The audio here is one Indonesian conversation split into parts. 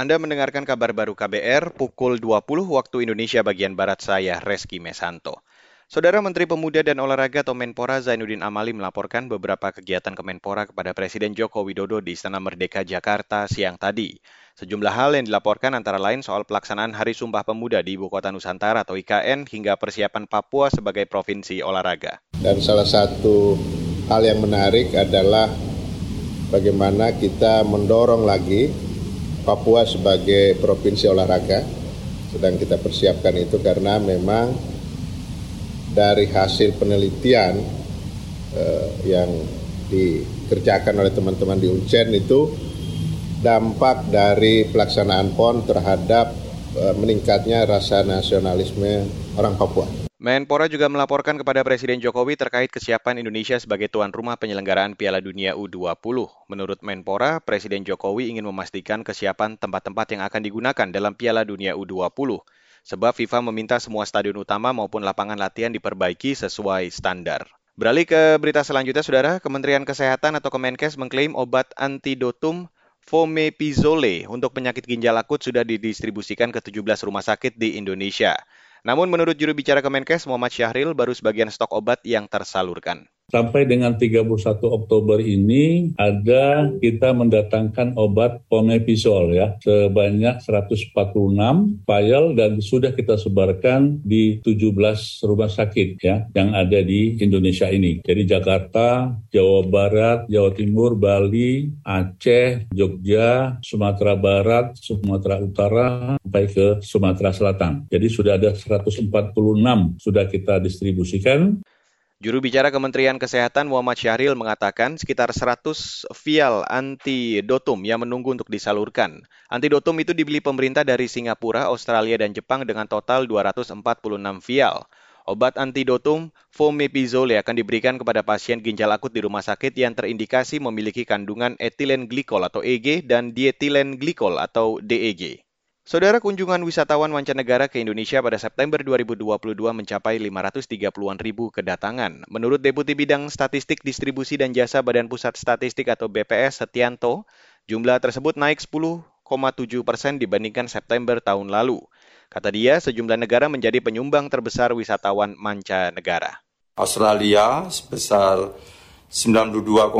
Anda mendengarkan kabar baru KBR pukul 20 waktu Indonesia bagian Barat saya, Reski Mesanto. Saudara Menteri Pemuda dan Olahraga atau Menpora Zainuddin Amali melaporkan beberapa kegiatan Kemenpora kepada Presiden Joko Widodo di Istana Merdeka Jakarta siang tadi. Sejumlah hal yang dilaporkan antara lain soal pelaksanaan Hari Sumpah Pemuda di Ibu Kota Nusantara atau IKN hingga persiapan Papua sebagai provinsi olahraga. Dan salah satu hal yang menarik adalah bagaimana kita mendorong lagi Papua sebagai provinsi olahraga. Sedang kita persiapkan itu karena memang dari hasil penelitian eh, yang dikerjakan oleh teman-teman di Uncen itu dampak dari pelaksanaan PON terhadap eh, meningkatnya rasa nasionalisme orang Papua. Menpora juga melaporkan kepada Presiden Jokowi terkait kesiapan Indonesia sebagai tuan rumah penyelenggaraan Piala Dunia U20. Menurut Menpora, Presiden Jokowi ingin memastikan kesiapan tempat-tempat yang akan digunakan dalam Piala Dunia U20. Sebab FIFA meminta semua stadion utama maupun lapangan latihan diperbaiki sesuai standar. Beralih ke berita selanjutnya, Saudara. Kementerian Kesehatan atau Kemenkes mengklaim obat antidotum Fomepizole untuk penyakit ginjal akut sudah didistribusikan ke 17 rumah sakit di Indonesia. Namun menurut juru bicara Kemenkes Muhammad Syahril baru sebagian stok obat yang tersalurkan. Sampai dengan 31 Oktober ini ada kita mendatangkan obat pomepizol ya sebanyak 146 vial dan sudah kita sebarkan di 17 rumah sakit ya yang ada di Indonesia ini. Jadi Jakarta, Jawa Barat, Jawa Timur, Bali, Aceh, Jogja, Sumatera Barat, Sumatera Utara sampai ke Sumatera Selatan. Jadi sudah ada 146 sudah kita distribusikan. Juru bicara Kementerian Kesehatan Muhammad Syahril mengatakan sekitar 100 vial antidotum yang menunggu untuk disalurkan. Antidotum itu dibeli pemerintah dari Singapura, Australia, dan Jepang dengan total 246 vial. Obat antidotum fomepizole akan diberikan kepada pasien ginjal akut di rumah sakit yang terindikasi memiliki kandungan etilen glikol atau EG dan dietilen glikol atau DEG. Saudara kunjungan wisatawan mancanegara ke Indonesia pada September 2022 mencapai 530-an ribu kedatangan. Menurut Deputi Bidang Statistik Distribusi dan Jasa Badan Pusat Statistik atau BPS Setianto, jumlah tersebut naik 10,7 persen dibandingkan September tahun lalu. Kata dia, sejumlah negara menjadi penyumbang terbesar wisatawan mancanegara. Australia sebesar 92,4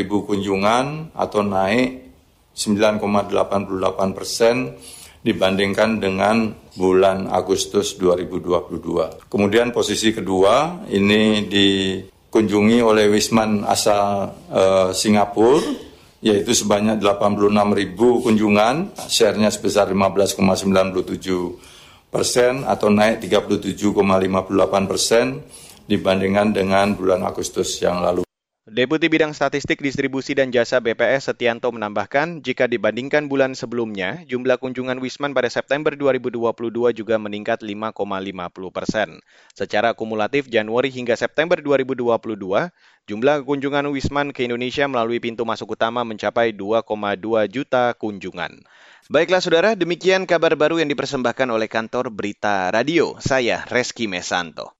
ribu kunjungan atau naik 9,88 persen dibandingkan dengan bulan Agustus 2022. Kemudian posisi kedua ini dikunjungi oleh Wisman asal uh, Singapura yaitu sebanyak 86 ribu kunjungan, share-nya sebesar 15,97 persen atau naik 37,58 persen dibandingkan dengan bulan Agustus yang lalu. Deputi Bidang Statistik Distribusi dan Jasa BPS Setianto menambahkan, jika dibandingkan bulan sebelumnya, jumlah kunjungan Wisman pada September 2022 juga meningkat 5,50 persen. Secara kumulatif Januari hingga September 2022, jumlah kunjungan Wisman ke Indonesia melalui pintu masuk utama mencapai 2,2 juta kunjungan. Baiklah saudara, demikian kabar baru yang dipersembahkan oleh kantor Berita Radio. Saya Reski Mesanto.